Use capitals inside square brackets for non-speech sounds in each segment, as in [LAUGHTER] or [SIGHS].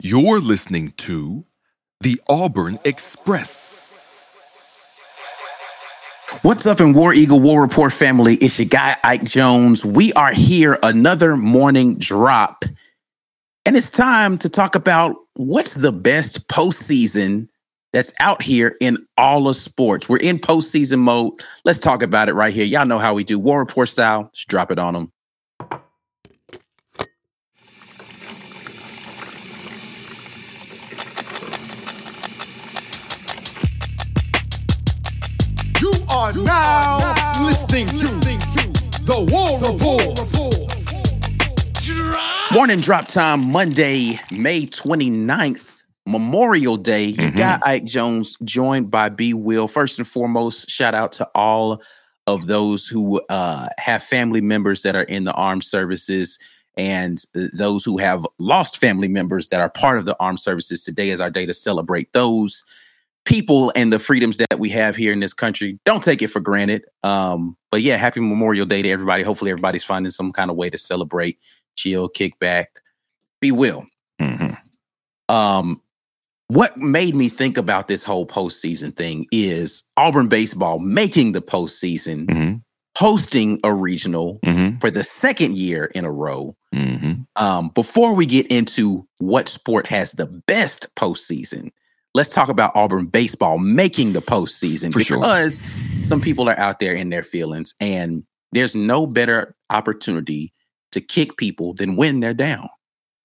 You're listening to the Auburn Express. What's up in War Eagle War Rapport family? It's your guy Ike Jones. We are here another morning drop, and it's time to talk about what's the best postseason that's out here in all of sports. We're in postseason mode. Let's talk about it right here. Y'all know how we do War Rapport style. Let's drop it on them. You are now listening to to the War Rapport. Morning drop time, Monday, May 29th, Memorial Day. You got Ike Jones joined by B Will. First and foremost, shout out to all of those who uh, have family members that are in the armed services and those who have lost family members that are part of the armed services. Today is our day to celebrate those people and the freedoms that we have here in this country. Don't take it for granted. Um, but yeah, happy Memorial Day to everybody. Hopefully, everybody's finding some kind of way to celebrate, chill, kick back, B Will. Um, what made me think about this whole postseason thing is Auburn baseball making the postseason, Mhm. hosting a regional Mm-hmm. for the second year in a row. Mm-hmm. Um, before we get into what sport has the best postseason, let's talk about Auburn baseball making the postseason For sure. because some people are out there in their feelings, and there's no better opportunity to kick people than when they're down.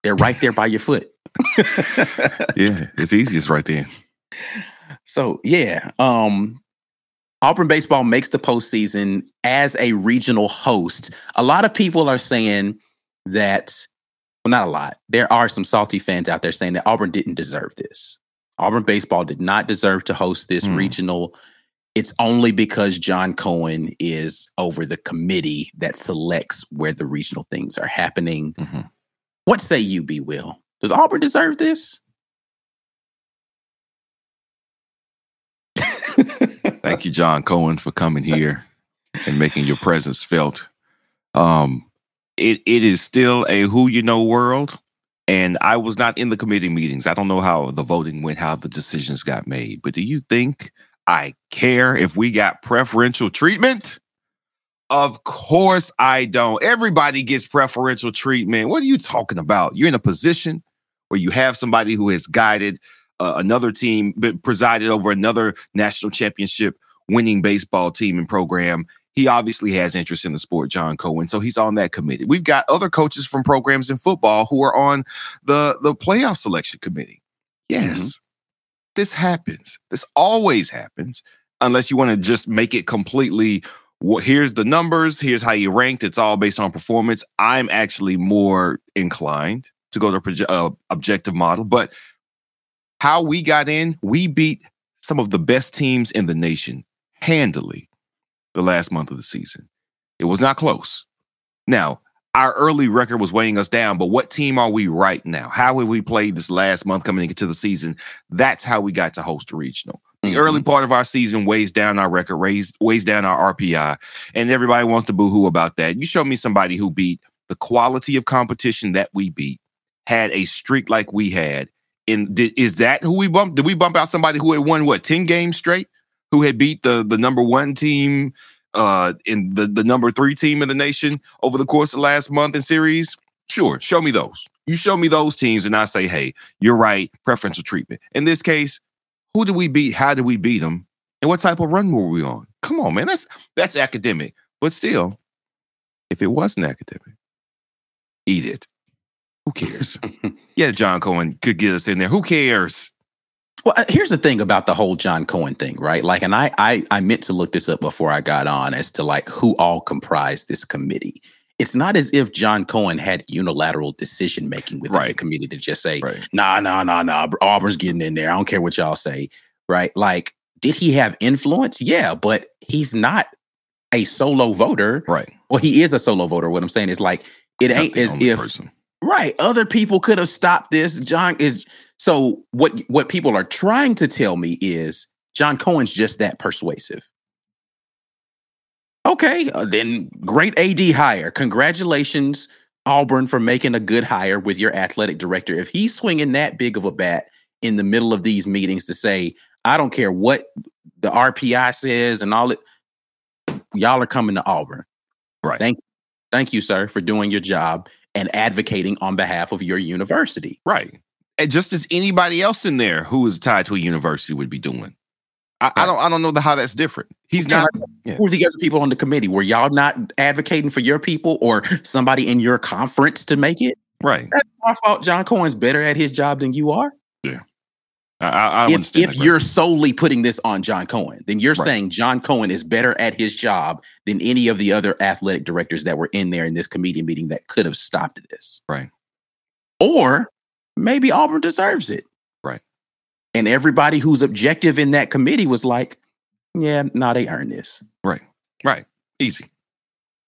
They're right there by your foot. [LAUGHS] Yeah, it's easiest right there. So yeah, um, Auburn baseball makes the postseason as a regional host. A lot of people are saying that, well, not a lot. There are some salty fans out there saying that Auburn didn't deserve this. Auburn baseball did not deserve to host this Hmm. regional. It's only because John Cohen is over the committee that selects where the regional things are happening. Mhm. What say you, B. Will? Does Auburn deserve this? Thank you, John Cohen, for coming here and making your presence felt. Um, it it is still a who you know world, and I was not in the committee meetings. I don't know how the voting went, how the decisions got made. But do you think I care if we got preferential treatment? Of course I don't. Everybody gets preferential treatment. What are you talking about? You're in a position where you have somebody who has guided uh, another team, presided over another national championship winning baseball team and program. He obviously has interest in the sport, John Cohen, so he's on that committee. We've got other coaches from programs in football who are on the the playoff selection committee. Yes, this happens. This always happens, unless you want to just make it completely. Well, here's the numbers. Here's how you ranked. It's all based on performance. I'm actually more inclined to go to proje- uh, objective model, but how we got in, we beat some of the best teams in the nation handily the last month of the season. It was not close. Now, our early record was weighing us down, but what team are we right now? How have we played this last month coming into the season? That's how we got to host a regional. The mm-hmm. early part of our season weighs down our record, weighs, weighs down our RPI, and everybody wants to boohoo about that. You show me somebody who beat the quality of competition that we beat, had a streak like we had, and did, is that who we bumped? Did we bump out somebody who had won what ten games straight? Who had beat the the number one team, uh, in the the number three team in the nation over the course of last month in series? Sure, show me those. You show me those teams, and I say, hey, you're right. Preferential treatment. In this case, Who did we beat? How did we beat them? And what type of run were we on? Come on, man. That's that's academic. But still, if it wasn't academic, eat it. Who cares? [LAUGHS] yeah, John Cohen could get us in there. Who cares? Well, uh, here's the thing about the whole John Cohen thing, right? Like, and I, I, I meant to look this up before I got on as to like who all comprised this committee. It's not as if John Cohen had unilateral decision making within Right. the committee to just say, Right. nah, nah, nah, nah, Auburn's getting in there. I don't care what y'all say, right? Like, did he have influence? Yeah, but he's not a solo voter. Right. Well, he is a solo voter. What I'm saying is like, it ain't as if person. Right. Other people could have stopped this. John is so what what people are trying to tell me is John Cohen's just that persuasive. Okay, uh, then great AD hire. Congratulations Auburn for making a good hire with your athletic director. If he's swinging that big of a bat in the middle of these meetings to say, I don't care what the RPI says and all it y'all are coming to Auburn. Right. Thank thank you sir for doing your job and advocating on behalf of your university. Right. And just as anybody else in there who is tied to a university would be doing. I, I don't I don't know the, how that's different. He's not Yeah. Who are the other people on the committee? Were y'all not advocating for your people or somebody in your conference to make it? right. That's my fault. John Cohen's better at his job than you are. I, I, I if understand if you're solely putting this on John Cohen, then you're Right. saying John Cohen is better at his job than any of the other athletic directors that were in there in this committee meeting that could have stopped this. Right. Or maybe Auburn deserves it. Right. And everybody who's objective in that committee was like, yeah, no, they earned this. Right. Right. Easy.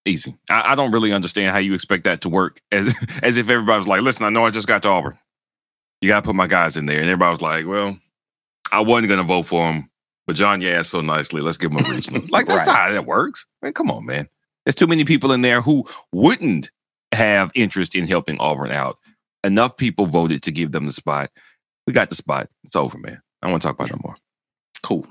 Easy. I, I don't really understand how you expect that to work [LAUGHS] as as if everybody was like, listen, I know I just got to Auburn. You gotta put my guys in there. And everybody was like, Well, I wasn't gonna vote for him, but John yeah so nicely. Let's give him a [LAUGHS] regional. like that's Right. how that works. Man, come on, man. There's too many people in there who wouldn't have interest in helping Auburn out. Enough people voted to give them the spot. We got the spot. It's over, man. I don't want to talk about it no more. Cool.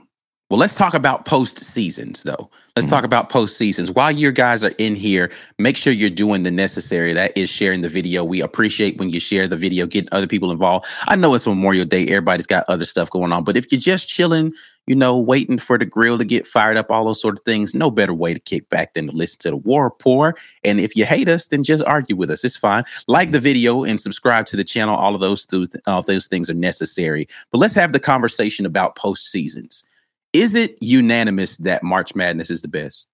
Well, let's talk about post seasons, though. Let's Mhm. talk about post seasons. While your guys are in here, make sure you're doing the necessary. That is sharing the video. We appreciate when you share the video, getting other people involved. I know it's Memorial Day. Everybody's got other stuff going on. But if you're just chilling, you know, waiting for the grill to get fired up, all those sort of things, no better way to kick back than to listen to the War Rapport. And if you hate us, then just argue with us. It's fine. Like the video and subscribe to the channel. All of those, th- all of those things are necessary. But let's have the conversation about post seasons. Is it unanimous that March Madness is the best?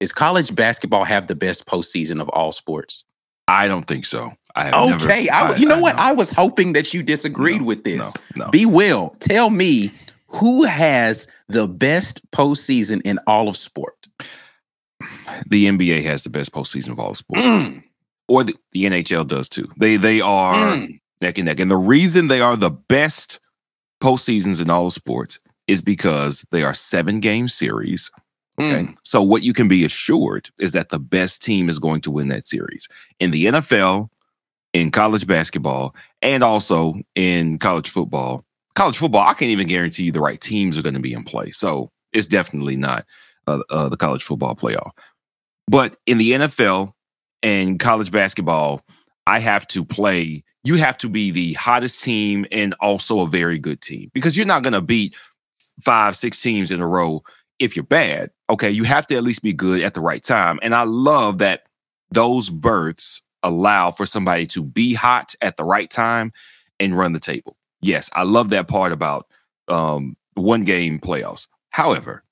Is college basketball have the best postseason of all sports? I don't think so. I have never- Okay, I, you know what? know. I was hoping that you disagreed No, with this. No, no. B Will, tell me who has the best postseason in all of sport? the NBA has the best postseason of all [CLEARS THROAT] sports, Mm, or the, the NHL does too. They they are mm. neck and neck, and the reason they are the best postseasons in all of sports is because they are seven game series. Okay, Mm. so what you can be assured is that the best team is going to win that series in the NFL, in college basketball, and also in college football. College football, I can't even guarantee you the right teams are going to be in play. So it's definitely not uh, uh, the college football playoff. But in the NFL and college basketball, I have to play. You have to be the hottest team and also a very good team because you're not going to beat five, six teams in a row if you're bad. Okay, you have to at least be good at the right time. And I love that those berths allow for somebody to be hot at the right time and run the table. Yes, I love that part about um, one game playoffs. However,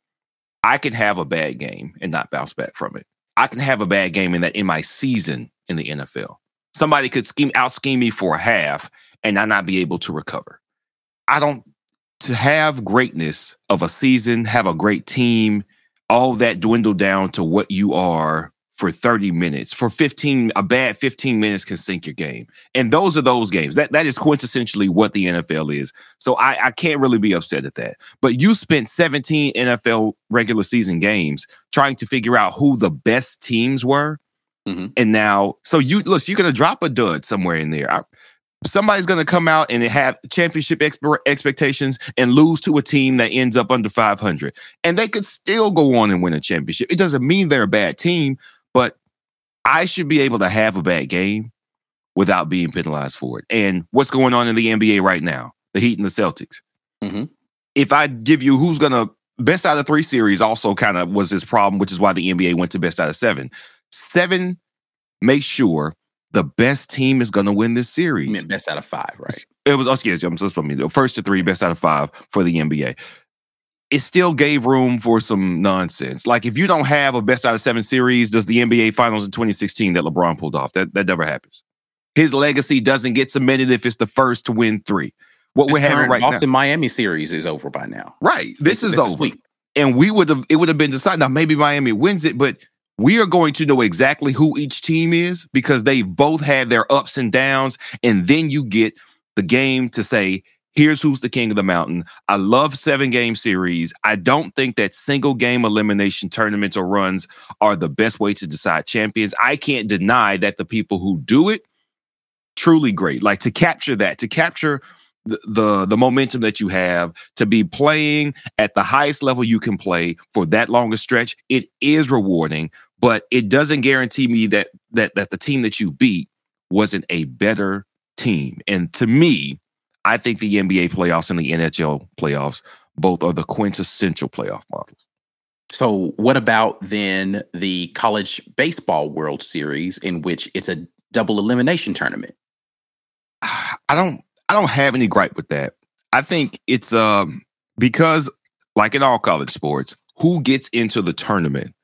I can have a bad game and not bounce back from it. I can have a bad game in that in my season in the NFL. Somebody could scheme out scheme me for a half and I not be able to recover. I don't to have greatness of a season, have a great team, all that dwindle down to what you are for 30 minutes. For 15, a bad 15 minutes can sink your game. And those are those games. That that is quintessentially what the NFL is. So I, I can't really be upset at that. But you spent 17 NFL regular season games trying to figure out who the best teams were. Mhm. And now, so you look, you're gonna drop a dud somewhere in there. I- somebody's gonna come out and have championship expe- expectations and lose to a team that ends up under 500, and they could still go on and win a championship. It doesn't mean they're a bad team, but I should be able to have a bad game without being penalized for it. And what's going on in the NBA right now? The Heat and the Celtics. Mhm. if I give you who's gonna best out of three series, also kind of was this problem, which is why the NBA went to best out of seven. Seven make sure the best team is gonna win this series. You meant best out of five, right? It was oh, I'm just from me. The first to three, best out of five for the NBA. It still gave room for some nonsense. Like if you don't have a best out of seven series, does the NBA Finals in 2016 that LeBron pulled off? That that never happens. His legacy doesn't get cemented if it's the first to win three. What This we're having right Boston now, Miami series is over by now. right? This, is a over, sweep. and we would have it would have been decided. Now maybe Miami wins it, but we are going to know exactly who each team is because they've both had their ups and downs, and then you get the game to say. Here's who's the king of the mountain. I love seven game series. I don't think that single game elimination tournaments or runs are the best way to decide champions. I can't deny that the people who do it truly great. Like to capture that, to capture the, the momentum that you have to be playing at the highest level you can play for that longest stretch it is rewarding but it doesn't guarantee me that that that the team that you beat wasn't a better team and to me i think the nba playoffs and the nhl playoffs both are the quintessential playoff models So, what about then the college baseball World Series, in which it's a double elimination tournament? [SIGHS] I don't I don't have any gripe with that. I think it's um because like in all college sports, who gets into the tournament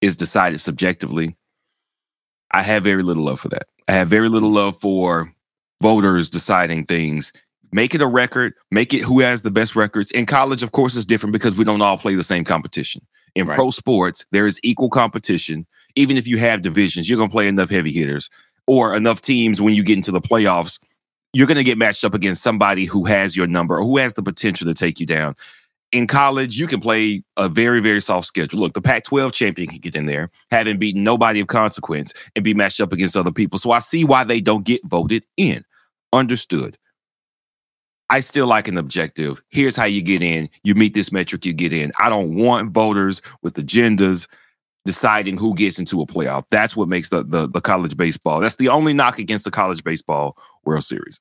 is decided subjectively. I have very little love for that. I have very little love for voters deciding things. Make it a record, make it who has the best records. In college, of course, it's different because we don't all play the same competition. In Right. pro sports, there is equal competition. Even if you have divisions, you're going to play enough heavy hitters or enough teams when you get into the playoffs you're going to get matched up against somebody who has your number or who has the potential to take you down. In college, you can play a very, very soft schedule. Look, the Pac 12 champion can get in there, having beaten nobody of consequence, and be matched up against other people. So I see why they don't get voted in. Understood. I still like an objective. Here's how you get in. You meet this metric, you get in. I don't want voters with agendas deciding who gets into a playoff. That's what makes the, the, the college baseball. That's the only knock against the college baseball World Series.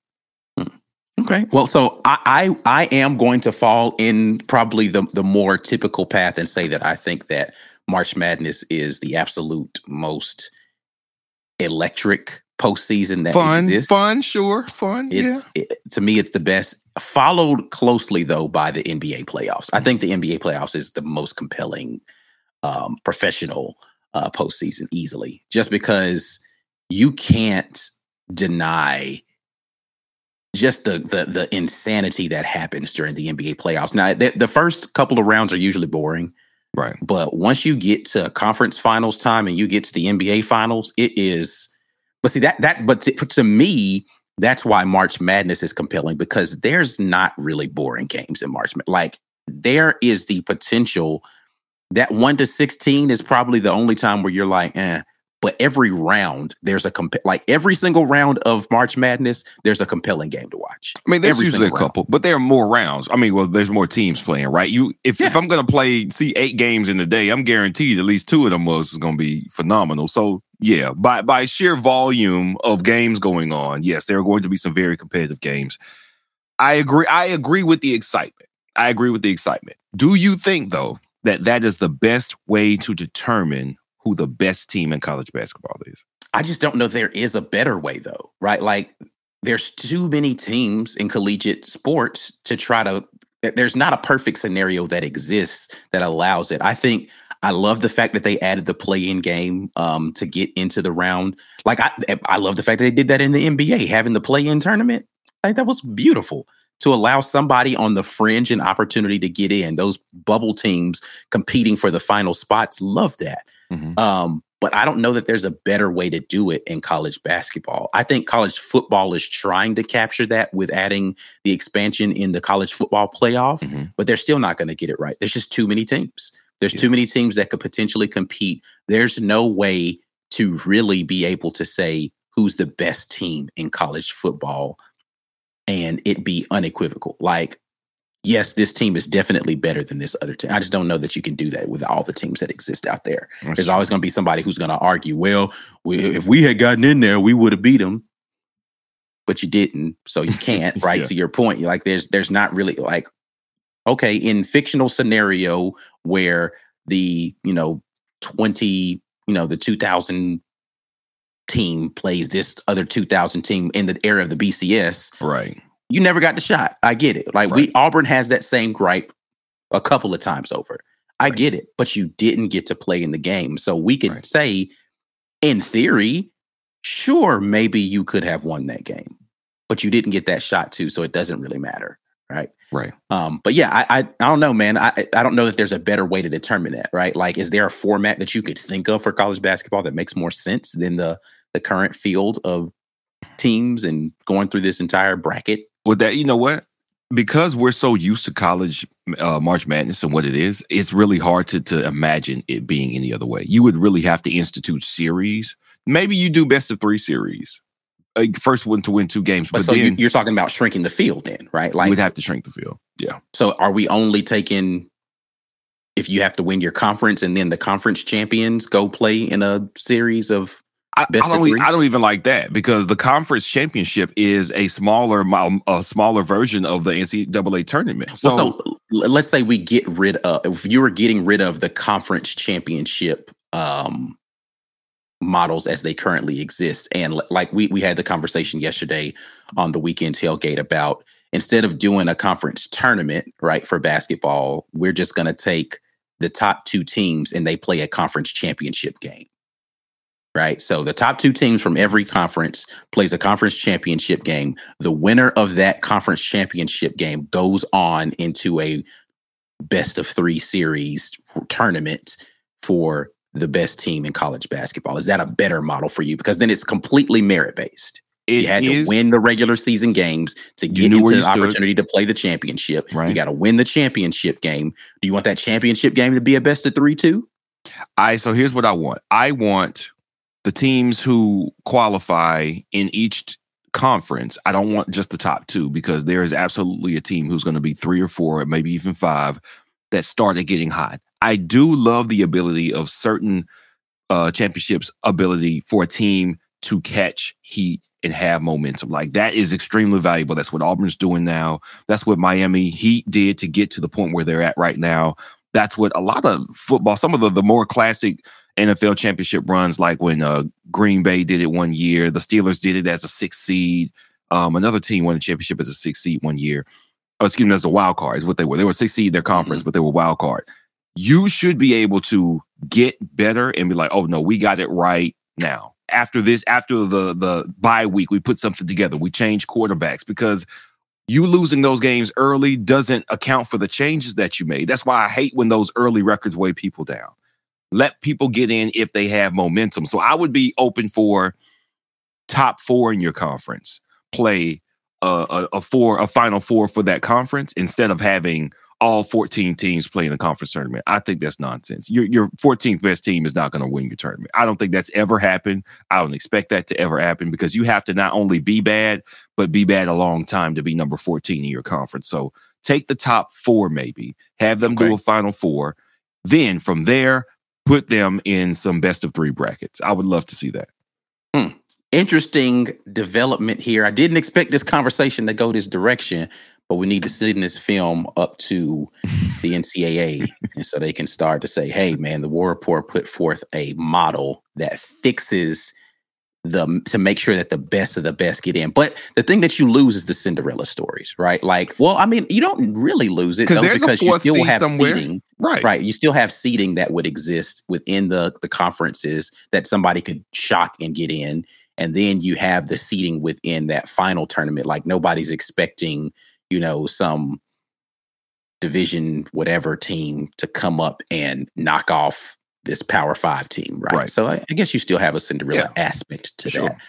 Okay. Well, so I, I I am going to fall in probably the the more typical path and say that I think that March Madness is the absolute most electric postseason that fun, exists. fun, sure, fun. It's it, to me, it's the best. Followed closely though by the NBA playoffs. I think the NBA playoffs is the most compelling um, professional uh, postseason easily, just because you can't deny just the the the insanity that happens during the NBA playoffs. Now, the, the first couple of rounds are usually boring, right. but once you get to conference finals time and you get to the NBA finals, it is. But see that that but to, to me, that's why March Madness is compelling because there's not really boring games in March. Like there is the potential that one to sixteen is probably the only time where you're like, eh. But every round, there's a comp- like every single round of March Madness, there's a compelling game to watch. I mean, there's Every usually a round. couple, but there are more rounds. I mean, well, there's more teams playing, right? You, if, if I'm going to play, see eight games in a day, I'm guaranteed at least two of them was is going to be phenomenal. So yeah, by by sheer volume of games going on, yes, there are going to be some very competitive games. I agree. I agree with the excitement. I agree with the excitement. Do you think though that that is the best way to determine who the best team in college basketball is? I just don't know there is a better way though, right? Like there's too many teams in collegiate sports to try to there's not a perfect scenario that exists that allows it. I think I love the fact that they added the play-in game um, to get into the round. Like I I love the fact that they did that in the NBA, having the play-in tournament. Like that was beautiful to allow somebody on the fringe an opportunity to get in. Those bubble teams competing for the final spots, love that. Mhm. Um, but I don't know that there's a better way to do it in college basketball. I think college football is trying to capture that with adding the expansion in the college football playoff, Mhm. but they're still not going to get it right. There's just too many teams. There's Yeah. too many teams that could potentially compete. There's no way to really be able to say who's the best team in college football and it be unequivocal. Like, yes, this team is definitely better than this other team. I just don't know that you can do that with all the teams that exist out there. That's There's true. always going to be somebody who's going to argue, well, we, if we had gotten in there, we would have beat them. But you didn't, so you [LAUGHS] can't. Right Yeah. to your point, like there's there's not really like okay, in fictional scenario where the, you know, 20, you know, the 2000 team plays this other 2000 team in the era of the BCS, Right. You never got the shot. I get it. Like we Auburn has that same gripe a couple of times over. I Right. get it, but you didn't get to play in the game. So we could Right. say in theory, sure, maybe you could have won that game. But you didn't get that shot too, so it doesn't really matter, right? Right. Um, but yeah, I, I I don't know, man. I I don't know that there's a better way to determine that, right? Like, is there a format that you could think of for college basketball that makes more sense than the the current field of teams and going through this entire bracket? With that, you know what? Because we're so used to college uh, March Madness and what it is, it's really hard to to imagine it being any other way. You would really have to institute series. Maybe you do best of three series. Uh, first one to win two games, But, but, so then you're talking about shrinking the field, then, right? Like, we'd have to shrink the field. Yeah. so are we only taking if you have to win your conference and then the conference champions go play in a series of I, I don't. I don't even like that because the conference championship is a smaller, a smaller version of the NCAA tournament. So, so, so let's say we get rid of if you were getting rid of the conference championship um models as they currently exist and like we we had the conversation yesterday on the weekend tailgate about instead of doing a conference tournament right for basketball we're just going to take the top two teams and they play a conference championship game right so the top two teams from every conference plays a conference championship game the winner of that conference championship game goes on into a best of three series tournament for the best team in college basketball. Is that a better model for you? Because then it's completely merit based. it You had is- to win the regular season games to get into the opportunity to play the championship. Right. You got to win the championship game. Do you want that championship game to be a best of three too? I so here's what I want. I want the teams who qualify in each conference. I don't want just the top two because there is absolutely a team who's going to be three or four, maybe even five, that started getting hot. I do love the ability of certain uh championships ability for a team to catch heat and have momentum. Like that is extremely valuable. That's what Auburn's doing now. That's what Miami Heat did to get to the point where they're at right now. That's what a lot of football, some of the, the more classic NFL championship runs, like when uh, Green Bay did it one year, the Steelers did it as a six seed. Um, another team won the championship as a six seed one year. Oh, excuse me, as a wild card is what they were. They were six seed in their conference, but they were wild card. You should be able to get better and be like, oh no, we got it right now. After this, after the the bye week, we put something together. We change quarterbacks because you losing those games early doesn't account for the changes that you made. That's why I hate when those early records weigh people down. Let people get in if they have momentum. So I would be open for top four in your conference play a, a, a four, a final four for that conference instead of having all 14 teams play in a conference tournament. I think that's nonsense. Your your 14th best team is not going to win your tournament. I don't think that's ever happened. I don't expect that to ever happen because you have to not only be bad, but be bad a long time to be number 14 in your conference. So take the top four, maybe have them do a final four. Then from there, put them in some best of three brackets. I would love to see that. Hmm. Interesting development here. I didn't expect this conversation to go this direction, but we need to send this film up to the [LAUGHS] NCAA and so they can start to say, hey, man, the War Rapport put forth a model that fixes the to make sure that the best of the best get in. But the thing that you lose is the Cinderella stories, right? Like, well, I mean, you don't really lose it though, because you still have somewhere. seeding. Right. Right. You still have seeding that would exist within the the conferences that somebody could shock and get in. And then you have the seeding within that final tournament. Like nobody's expecting, you know, some division whatever team to come up and knock off this power five team. Right. Right. So I, I guess you still have a Cinderella aspect to Sure. that.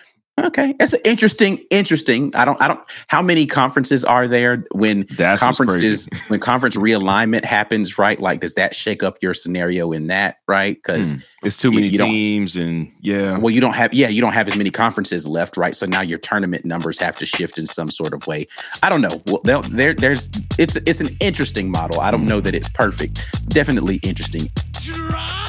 Okay. That's interesting. Interesting. I don't I don't how many conferences are there when That's conferences when conference realignment happens, right? Like, does that shake up your scenario in that, right? Because Mm. It's too many you don't- teams, and yeah, well, you don't have, yeah, you don't have as many conferences left, right? So now your tournament numbers have to shift in some sort of way. I don't know. Well, they'll- there, there's, it's, it's an interesting model. I don't know that it's perfect. Definitely interesting.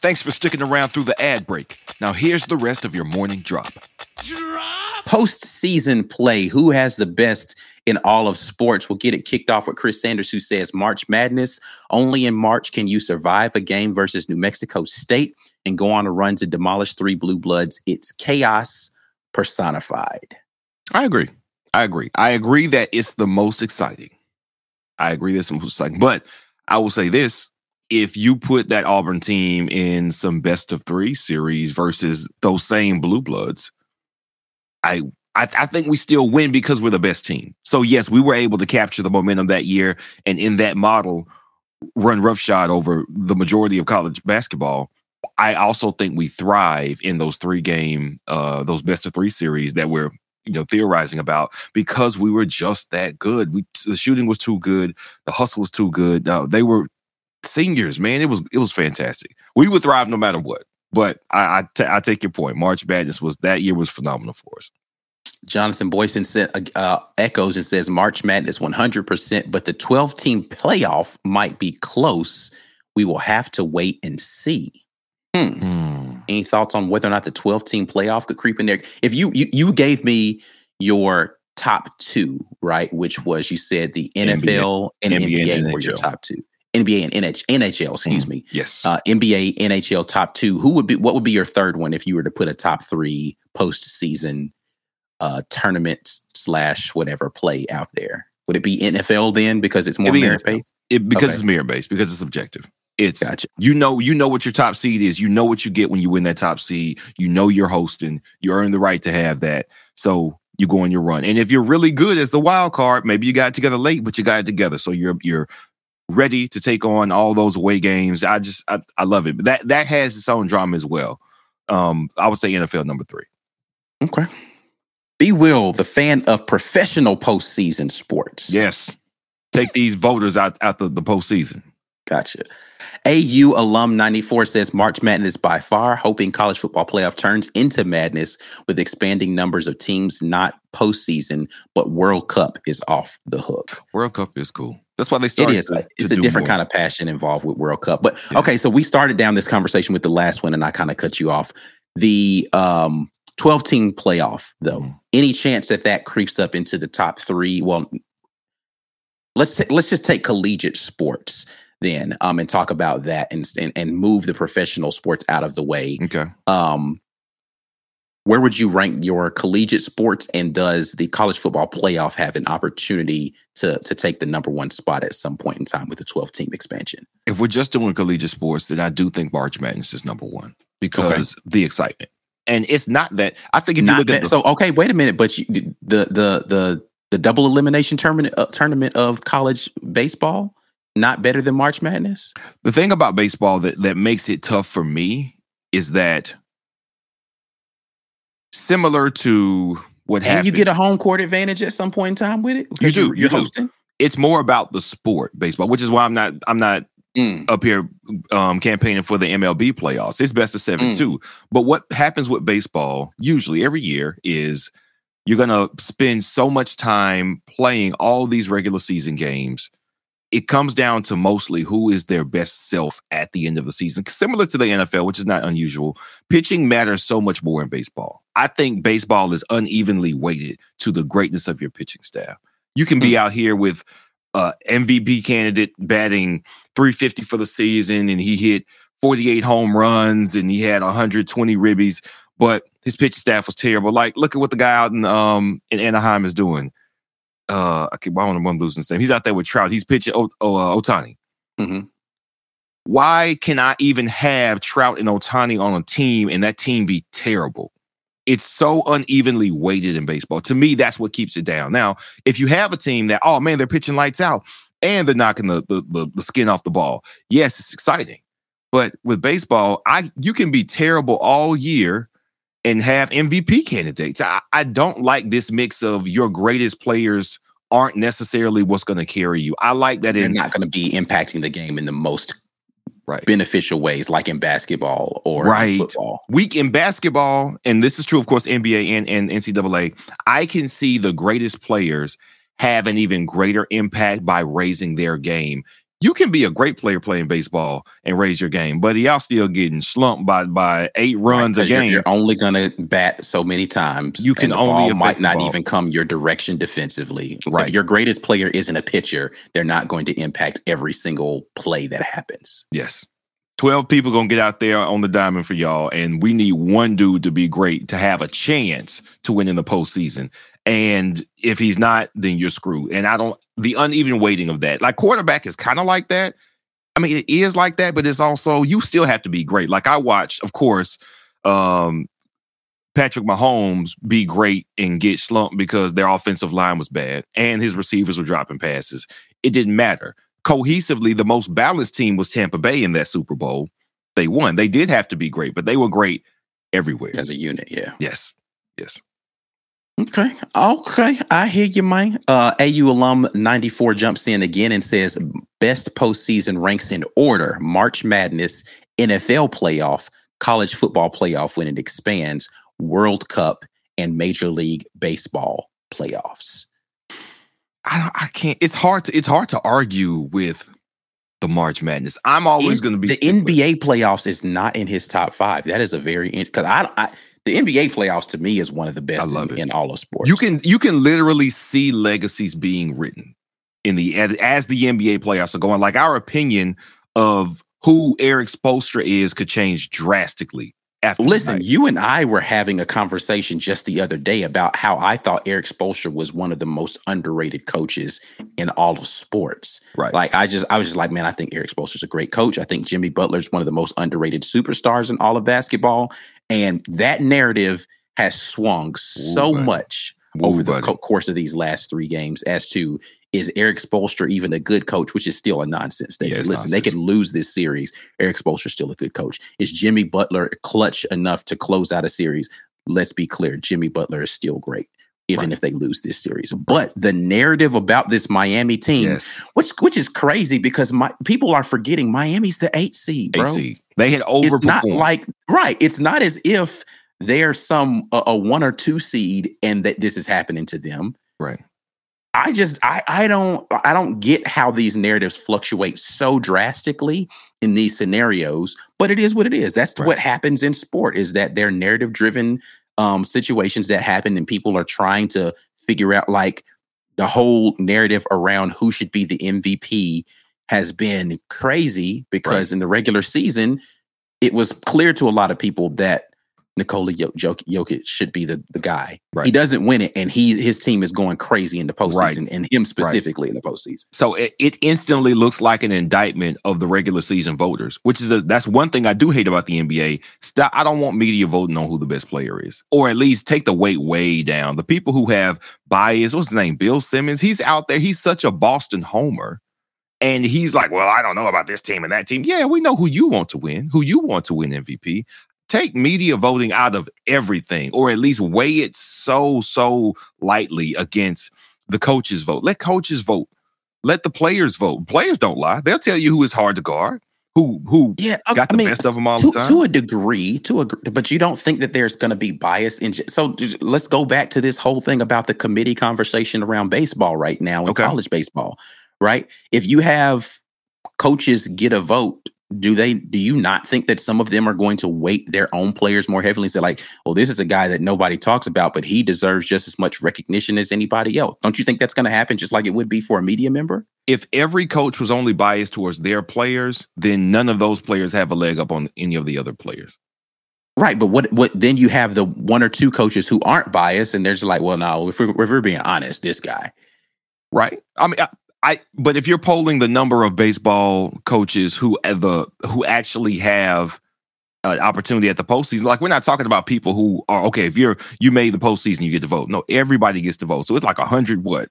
Thanks for sticking around through the ad break. Now here's the rest of your morning drop. Postseason play. Who has the best in all of sports? We'll get it kicked off with Chris Sanders, who says March Madness. Only in March can you survive a game versus New Mexico State and go on a run to demolish three blue bloods. It's chaos personified. I agree. I agree. I agree that it's the most exciting. I agree that's the most exciting. But I will say this if you put that Auburn team in some best of three series versus those same blue bloods, I, I I think we still win because we're the best team. So yes, we were able to capture the momentum that year and in that model run roughshod over the majority of college basketball. I also think we thrive in those three game, uh, those best of three series that we're you know theorizing about because we were just that good. We, the shooting was too good, the hustle was too good. Uh, they were seniors, man. It was it was fantastic. We would thrive no matter what. But I I, t- I take your point. March Madness was that year was phenomenal for us. Jonathan Boyson said, uh, echoes and says March Madness 100%, but the 12 team playoff might be close. We will have to wait and see. Hmm. Hmm. Any thoughts on whether or not the 12 team playoff could creep in there? If you, you you gave me your top two, right? Which was you said the NFL and NBA NBA, and were your top two. NBA and NH, NHL, excuse me. Yes. Uh, NBA, NHL top two. Who would be what would be your third one if you were to put a top three postseason uh tournament slash whatever play out there? Would it be NFL then because it's more be merit based? It, because Okay. it's merit based, because it's objective. It's Gotcha. you know you know what your top seed is. You know what you get when you win that top seed. You know you're hosting. You earn the right to have that. So you go on your run. And if you're really good as the wild card, maybe you got it together late, but you got it together. So you're you're ready to take on all those away games. I just I, I love it. But that that has its own drama as well. Um, I would say NFL number three. Okay. B Will, the fan of professional postseason sports. Yes. Take these voters out after the, the postseason. Gotcha. AU alum 94 says March Madness by far, hoping college football playoff turns into madness with expanding numbers of teams, not postseason, but World Cup is off the hook. World Cup is cool. That's why they It started. is. to- like, to it's a different more. kind of passion involved with World Cup. But Yeah. okay, so we started down this conversation with the last one, and I kind of cut you off. The um, 12 team playoff, though, Mhm. any chance that that creeps up into the top three? Well, let's ta- let's just take collegiate sports then, um, and talk about that, and and, and move the professional sports out of the way. Okay. Um, where would you rank your collegiate sports, and does the college football playoff have an opportunity to to take the number one spot at some point in time with the 12 team expansion? If we're just doing collegiate sports, then I do think March Madness is number one because the excitement. And it's not that I think if you Not look at the, so okay, wait a minute, but you, the the the the double elimination tournament uh, tournament of college baseball not better than March Madness? the thing about baseball that that makes it tough for me is that similar to what And happened. you get a home court advantage at some point in time with it. You do, You're, you you're do. hosting. it's more about the sport baseball, which is why I'm not I'm not mm. up here um, campaigning for the MLB playoffs. It's best of seven mm. too. But what happens with baseball usually every year is you're going to spend so much time playing all these regular season games. It comes down to mostly who is their best self at the end of the season. Similar to the NFL, which is not unusual. Pitching matters so much more in baseball. I think baseball is unevenly weighted to the greatness of your pitching staff. You can be mm. out here with uh, MVP candidate batting 350 for the season, and he hit 48 home runs and he had 120 ribbies, but his pitching staff was terrible. Like, look at what the guy out in um in Anaheim is doing. Uh, I keep I to lose his name. He's out there with Trout. He's pitching o- o- uh, Ohtani. Mm-hmm. Why can I even have Trout and Ohtani on a team and that team be terrible? it's so unevenly weighted in baseball. To me, that's what keeps it down. Now, if you have a team that, oh man, they're pitching lights out and they're knocking the, the, the, the skin off the ball, yes, it's exciting. But with baseball, I you can be terrible all year and have MVP candidates. I, I don't like this mix of your greatest players aren't necessarily what's going to carry you. I like that they're not going to be impacting the game in the most right. beneficial ways, like in basketball or right. football. Weak in basketball, and this is true, of course, NBA and, and NCAA. I can see the greatest players have an even greater impact by raising their game. You can be a great player playing baseball and raise your game, but y'all still getting slumped by by eight runs right, a game. You're, you're, only gonna bat so many times. You can only might not even come your direction defensively. Right. If your greatest player isn't a pitcher, they're not going to impact every single play that happens. Yes. 12 people gonna get out there on the diamond for y'all, and we need one dude to be great to have a chance to win in the postseason. And if he's not, then you're screwed. And I don't the uneven weighting of that. Like quarterback is kind of like that. I mean, it is like that, but it's also you still have to be great. Like I watched, of course, um, Patrick Mahomes be great and get slumped because their offensive line was bad and his receivers were dropping passes. It didn't matter cohesively, the most balanced team was Tampa Bay in that Super Bowl. They won. They did have to be great, but they were great everywhere as a unit. Yeah. Yes. Yes. Okay. Okay. I hear you, man. Uh, AU alum 94 jumps in again and says best postseason ranks in order March Madness, NFL playoff, college football playoff when it expands, World Cup, and Major League Baseball playoffs. I, I can't. It's hard to. It's hard to argue with the March Madness. I'm always going to be the NBA playoffs is not in his top five. That is a very because I, I, the NBA playoffs to me is one of the best in, in, all of sports. You can you can literally see legacies being written in the as the NBA playoffs are going. Like our opinion of who Erik Spoelstra is could change drastically after Listen, you and I were having a conversation just the other day about how I thought Erik Spoelstra was one of the most underrated coaches in all of sports. Right. Like I just I was just like, man, I think Erik Spoelstra's a great coach. I think Jimmy Butler is one of the most underrated superstars in all of basketball. And that narrative has swung so Ooh, much Ooh, over the co- course of these last three games as to is Erik Spoelstra even a good coach, which is still a nonsense statement. Yeah, Listen, nonsense. they could lose this series. Erik Spoelstra's still a good coach. Is Jimmy Butler clutch enough to close out a series? Let's be clear, Jimmy Butler is still great. Even right. if they lose this series, but the narrative about this Miami team, yes. which which is crazy because my people are forgetting Miami's the eight seed, bro. Seed. They had overperformed. It's not like right. It's not as if they're some a, a one or two seed and that this is happening to them. Right. I just I I don't I don't get how these narratives fluctuate so drastically in these scenarios, but it is what it is. That's right. what happens in sport is that they're narrative driven um, situations that happen and people are trying to figure out like the whole narrative around who should be the MVP has been crazy because right. in the regular season it was clear to a lot of people that Nikola Jokic should be the, the guy. Right. He doesn't win it, and he his team is going crazy in the postseason, right. and him specifically right. in the postseason. So it, it, instantly looks like an indictment of the regular season voters, which is a, that's one thing I do hate about the NBA. Stop! I don't want media voting on who the best player is, or at least take the weight way down. The people who have bias. What's his name? Bill Simmons. He's out there. He's such a Boston homer. And he's like, well, I don't know about this team and that team. Yeah, we know who you want to win, who you want to win MVP take media voting out of everything, or at least weigh it so, so lightly against the coaches' vote. Let coaches vote let the players vote. Players don't lie. They'll tell you who is hard to guard, who who Yeah, got I the mean, best of them all to, the time. to a degree, to a but you don't think that there's going to be bias in. So let's go back to this whole thing about the committee conversation around baseball right now in Okay. college baseball, right? If you have coaches get a vote, do they? Do you not think that some of them are going to weight their own players more heavily? and Say like, well, this is a guy that nobody talks about, but he deserves just as much recognition as anybody else. Don't you think that's going to happen, just like it would be for a media member? if every coach was only biased towards their players, then none of those players have a leg up on any of the other players. Right, but what what then you have the one or two coaches who aren't biased, and they're just like, well, no, if we're, if we're being honest, this guy. right? I mean, I, I but if you're polling the number of baseball coaches who the who actually have an opportunity at the postseason, like we're not talking about people who are okay. If you're you made the postseason, you get to vote. No, everybody gets to vote. So it's like a hundred what.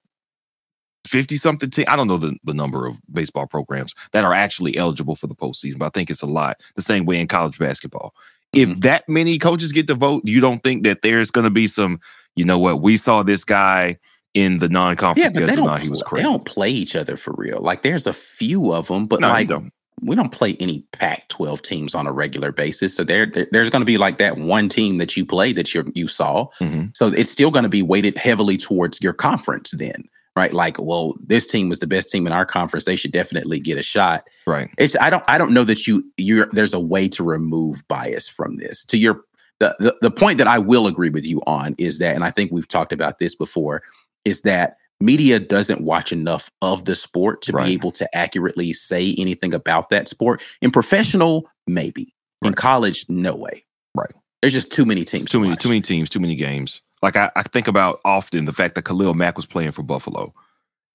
50 something team. I don't know the, the number of baseball programs that are actually eligible for the postseason, but I think it's a lot. The same way in college basketball. If mm-hmm. that many coaches get to vote, you don't think that there's going to be some, you know what, we saw this guy in the non-conference Yeah, schedule. don't. He was crazy. They don't play each other for real. Like there's a few of them, but No, like don't. we don't play any Pac-12 teams on a regular basis. So there, there- there's going to be like that one team that you play that you you saw. Mhm. So it's still going to be weighted heavily towards your conference then, right? Like, well, this team was the best team in our conference. They should definitely get a shot. Right. It's I don't I don't know that you you're there's a way to remove bias from this. To your the, the the point that I will agree with you on is that, and I think we've talked about this before, is that media doesn't watch enough of the sport to Right. be able to accurately say anything about that sport. In professional, maybe. In college, no way. Right. There's just too many teams. Too to many, watch. too many teams, too many games. Like I, I think about often the fact that Khalil Mack was playing for Buffalo,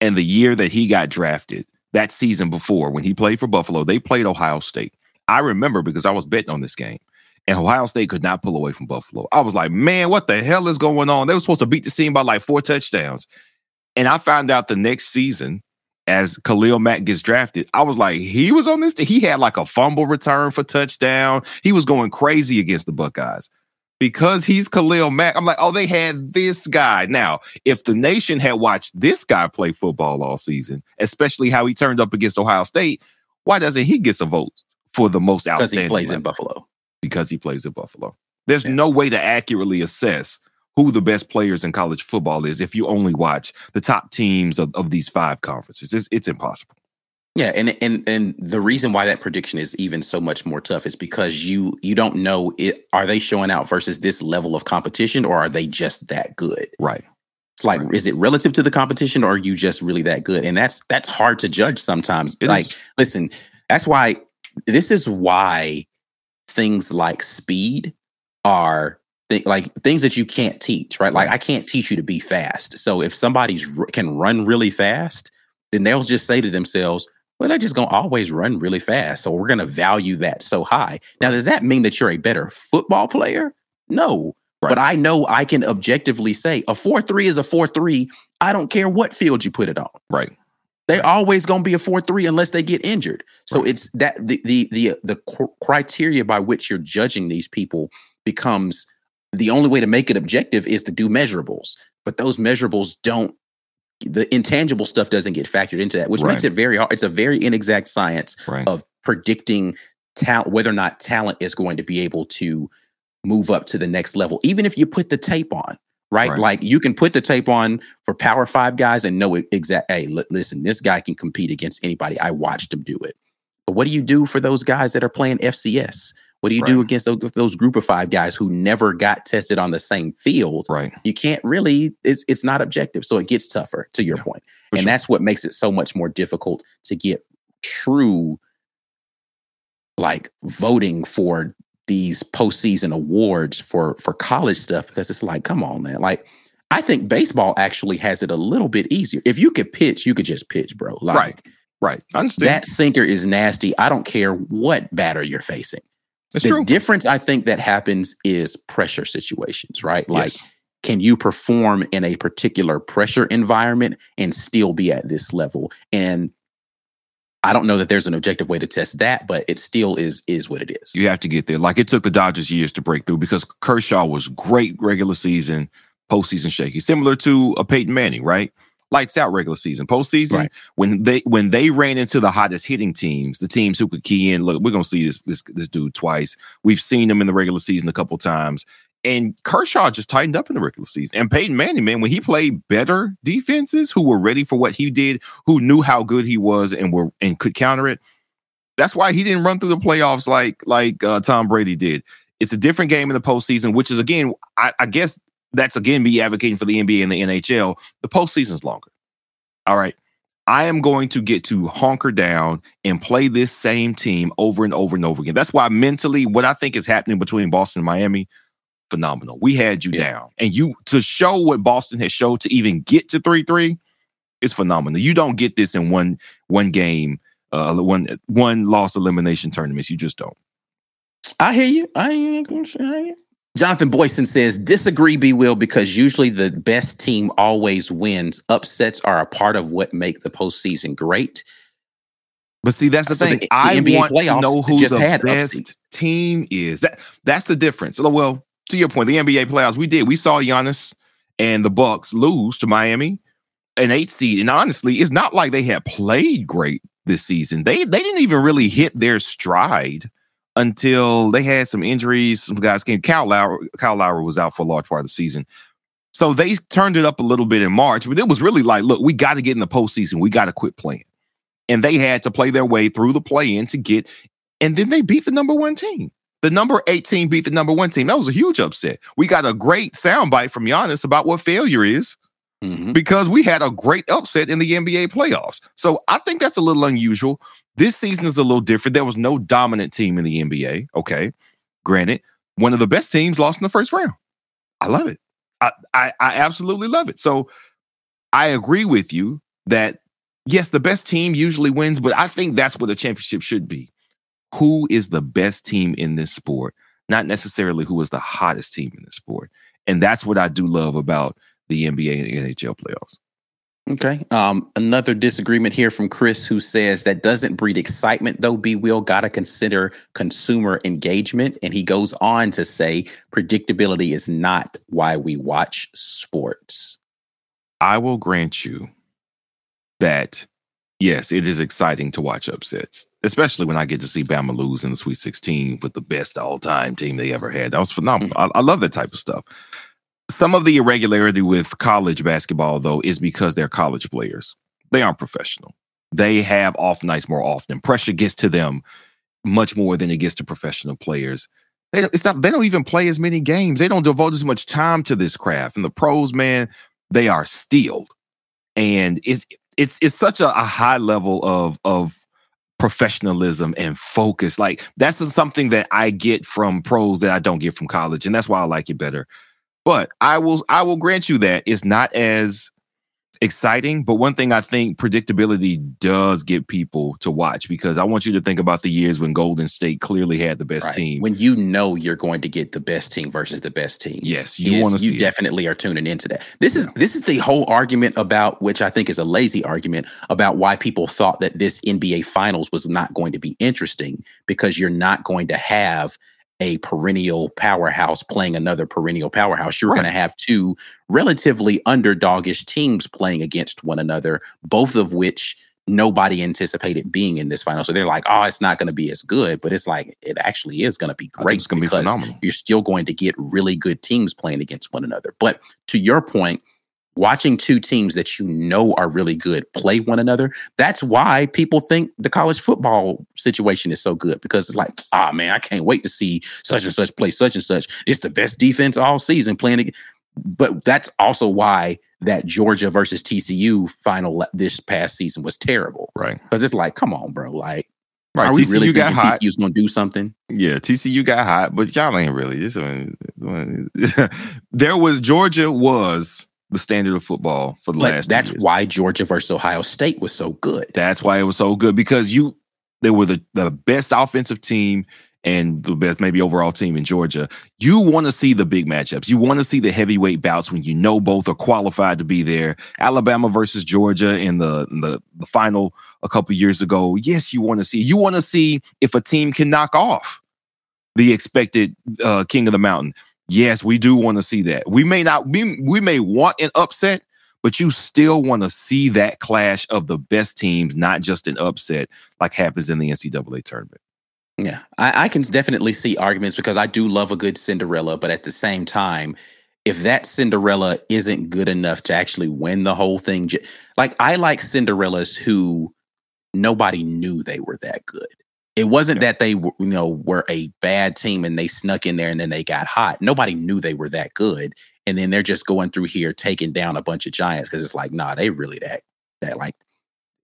and the year that he got drafted, that season before when he played for Buffalo, they played Ohio State. I remember because I was betting on this game, and Ohio State could not pull away from Buffalo. I was like, man, what the hell is going on? They were supposed to beat the team by like four touchdowns, and I found out the next season. As Khalil Mack gets drafted, I was like, he was on this. He had like a fumble return for touchdown. He was going crazy against the Buckeyes because he's Khalil Mack. I'm like, oh, they had this guy. Now, if the nation had watched this guy play football all season, especially how he turned up against Ohio State, why doesn't he get some votes for the most outstanding? because he plays in? Buffalo. Because he plays at Buffalo. There's Yeah. no way to accurately assess who the best players in college football is if you only watch the top teams of, of these five conferences. It's, it's impossible. Yeah, and and and the reason why that prediction is even so much more tough is because you you don't know it are they showing out versus this level of competition or are they just that good? Right. It's like Right. is it relative to the competition or are you just really that good? And that's that's hard to judge sometimes. It like is. listen, that's why this is why things like speed are th- like things that you can't teach, right? Like I can't teach you to be fast. So if somebody's r- can run really fast, then they'll just say to themselves, well, they're just going to always run really fast. So we're going to value that so high. Now, does that mean that you're a better football player? No. Right. But I know I can objectively say a 4 3 is a 4 3. I don't care what field you put it on. Right. They're always going to be a 4 3 unless they get injured. So Right. it's that the, the, the, uh, the cr- criteria by which you're judging these people becomes the only way to make it objective is to do measurables. But those measurables don't the intangible stuff doesn't get factored into that, which makes it very hard. It's a very inexact science Right. of predicting talent, whether or not talent is going to be able to move up to the next level, even if you put the tape on. Right? Right. like you can put the tape on for Power Five guys and know exact. Hey, li- listen, this guy can compete against anybody. I watched him do it. But what do you do for those guys that are playing FCS? What do you do against those, those group of five guys who never got tested on the same field? Right. you can't really it's it's not objective so it gets tougher to your Yeah, point. and sure. that's what makes it so much more difficult to get true like voting for these postseason awards for for college stuff because it's like come on man like i think baseball actually has it a little bit easier if you could pitch you could just pitch bro like Right. Right. I understand. that sinker is nasty i don't care what batter you're facing It's the true. difference I think that happens is pressure situations, right? Like, Yes. can you perform in a particular pressure environment and still be at this level? And I don't know that there's an objective way to test that, but it still is is what it is. You have to get there. Like it took the Dodgers years to break through because Kershaw was great regular season, postseason shaky, similar to a Peyton Manning, right? lights out regular season. Postseason, Right. when they when they ran into the hottest hitting teams, the teams who could key in. Look, we're gonna see this this, this dude twice. We've seen him in the regular season a couple times. And Kershaw just tightened up in the regular season. And Peyton Manning, man, when he played better defenses who were ready for what he did, who knew how good he was and were and could counter it, that's why he didn't run through the playoffs like like uh, Tom Brady did. It's a different game in the postseason, which is again, I, I guess that's again me advocating for the NBA and the NHL. The postseason's longer. All right. I am going to get to honker down and play this same team over and over and over again. That's why mentally, what I think is happening between Boston and Miami, phenomenal. We had you Yeah. down. And you to show what Boston has showed to even get to 3-3 is phenomenal. You don't get this in one one game, uh one one loss elimination tournaments. You just don't. I hear you. I ain't gonna say- Jonathan Boyson says, disagree, B Will, because usually the best team always wins. Upsets are a part of what make the postseason great. But see, that's the So thing. the- the I NBA want to know who just the had best upsets. team is. That that's the difference. Well, to your point, the NBA playoffs, we did. We saw Giannis and the Bucks lose to Miami, an eight seed. And honestly, it's not like they had played great this season. They they didn't even really hit their stride until they had some injuries. Some guys came. Kyle Lowry, Kyle Lowry was out for a large part of the season. So they turned it up a little bit in March, but it was really like, look, we got to get in the postseason. We got to quit playing and they had to play their way through the play in to get, and then they beat the number one team. The number eight team beat the number one team. That was a huge upset. We got a great soundbite from Giannis about what failure is Mhm. because we had a great upset in the NBA playoffs. So I think that's a little unusual. This season is a little different. There was no dominant team in the NBA. Okay. Granted, one of the best teams lost in the first round. I love it. I, I, I absolutely love it. So I agree with you that yes, the best team usually wins, but I think that's what a championship should be. Who is the best team in this sport? Not necessarily who is the hottest team in this sport. And that's what I do love about the NBA and NHL playoffs. Okay. Um, another disagreement here from Chris who says that doesn't breed excitement though. B Will gotta consider consumer engagement. And he goes on to say predictability is not why we watch sports. I will grant you that yes, it is exciting to watch upsets, especially when I get to see Bama lose in the Sweet 16 with the best all time team they ever had. That was phenomenal. Mm-hmm. I, I love that type of stuff. Some of the irregularity with college basketball, though, is because they're college players. They aren't professional. They have off nights more often. Pressure gets to them much more than it gets to professional players. They don't, it's not. They don't even play as many games. They don't devote as much time to this craft. And the pros, man, they are steeled, and it's it's it's such a, a high level of of professionalism and focus. Like that's something that I get from pros that I don't get from college, and that's why I like it better. But I will I will grant you that it's not as exciting. But one thing I think predictability does get people to watch because I want you to think about the years when Golden State clearly had the best Right. team. When you know you're going to get the best team versus the best team. yes, you want to you see it. definitely are tuning into that. This is this is the whole argument about which I think is a lazy argument about why people thought that this NBA finals was not going to be interesting because you're not going to have a perennial powerhouse playing another perennial powerhouse. You're Right. going to have two relatively underdogish teams playing against one another, both of which nobody anticipated being in this final. So they're like, "Oh, it's not going to be as good," but it's like it actually is going to be great it's gonna be phenomenal. you're still going to get really good teams playing against one another. But to your point, watching two teams that you know are really good play one another, that's why people think the college football situation is so good because it's like, ah, man, I can't wait to see such and such play such and such. It's the best defense all season playing. ag-" But that's also why that Georgia versus TCU final this past season was terrible Right. because it's like, come on, bro, like. Right. Are we TCU really got hot. TCU's gonna do something? Yeah, TCU got hot, but y'all ain't really. This one, this one- [LAUGHS] there was Georgia was the standard of football for the But last. that's why Georgia versus Ohio State was so good. That's why it was so good because you they were the, the best offensive team and the best maybe overall team in Georgia. You want to see the big matchups. You want to see the heavyweight bouts when you know both are qualified to be there. Alabama versus Georgia in the in the, the final a couple years ago. Yes, you want to see. You want to see if a team can knock off the expected uh, king of the mountain. Yes, we do want to see that. We may not we, we may want an upset, but you still want to see that clash of the best teams, not just an upset like happens in the NCAA tournament. Yeah, I, I, can definitely see arguments because I do love a good Cinderella, but at the same time, if that Cinderella isn't good enough to actually win the whole thing, like I like Cinderellas who nobody knew they were that good. It wasn't yeah. that they you know were a bad team and they snuck in there and then they got hot. Nobody knew they were that good, and then they're just going through here taking down a bunch of giants because it's like, nah, they really that that like,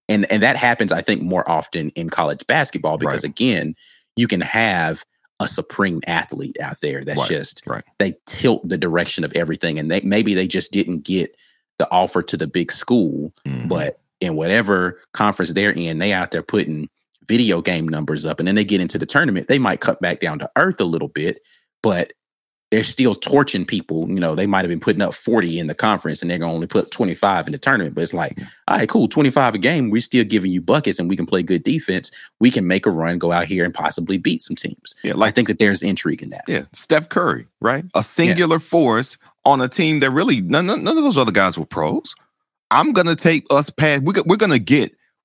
and and that happens I think more often in college basketball because right. again, you can have a supreme athlete out there that's right. just right. they tilt the direction of everything, and they maybe they just didn't get the offer to the big school, mm-hmm. but in whatever conference they're in, they out there putting video game numbers up and then they get into the tournament, they might cut back down to earth a little bit, but they're still torching people. You know, they might have been putting up 40 in the conference and they're going to only put 25 in the tournament. But it's like, all right, cool, 25 a game. We're still giving you buckets and we can play good defense. We can make a run, go out here and possibly beat some teams. Yeah, like, I think that there's intrigue in that. Yeah. Steph Curry, right? A singular yeah. force on a team that really, none, none of those other guys were pros. I'm going to take us past, we're, we're going to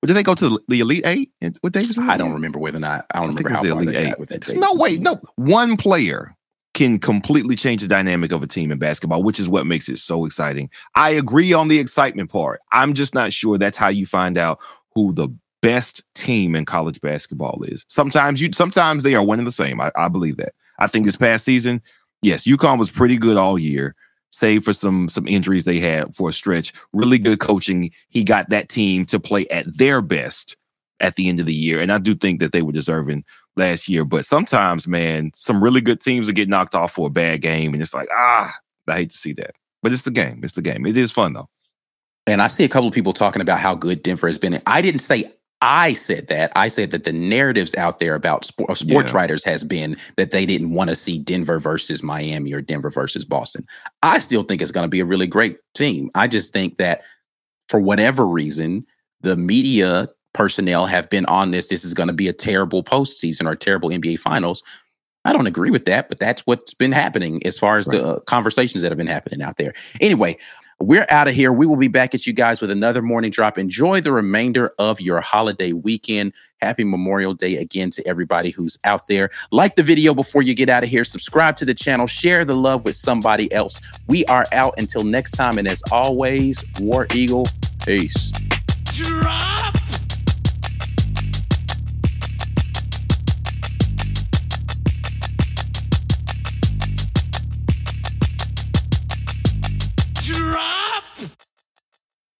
get did they go to the Elite Eight with Davidson? I don't remember whether or not. I don't I remember how far they got with that. no, wait, no. One player can completely change the dynamic of a team in basketball, which is what makes it so exciting. I agree on the excitement part. I'm just not sure that's how you find out who the best team in college basketball is. Sometimes you, sometimes they are one and the same. I, I believe that. I think this past season, yes, UConn was pretty good all year save for some some injuries they had for a stretch. Really good coaching. He got that team to play at their best at the end of the year, and I do think that they were deserving last year. But sometimes, man, some really good teams will get knocked off for a bad game, and it's like ah, I hate to see that. But it's the game. It's the game. It is fun though. And I see a couple of people talking about how good Denver has been. I didn't say I said that. I said that the narratives out there about sport, sports yeah. writers has been that they didn't want to see Denver versus Miami or Denver versus Boston. I still think it's going to be a really great team. I just think that for whatever reason, the media personnel have been on this. This is going to be a terrible postseason or terrible NBA finals. I don't agree with that, but that's what's been happening as far as right. the uh, conversations that have been happening out there. Anyway, we're out of here. We will be back at you guys with another morning drop. Enjoy the remainder of your holiday weekend. Happy Memorial Day again to everybody who's out there. Like the video before you get out of here. Subscribe to the channel. Share the love with somebody else. We are out until next time. And as always, War Eagle, peace. Drive!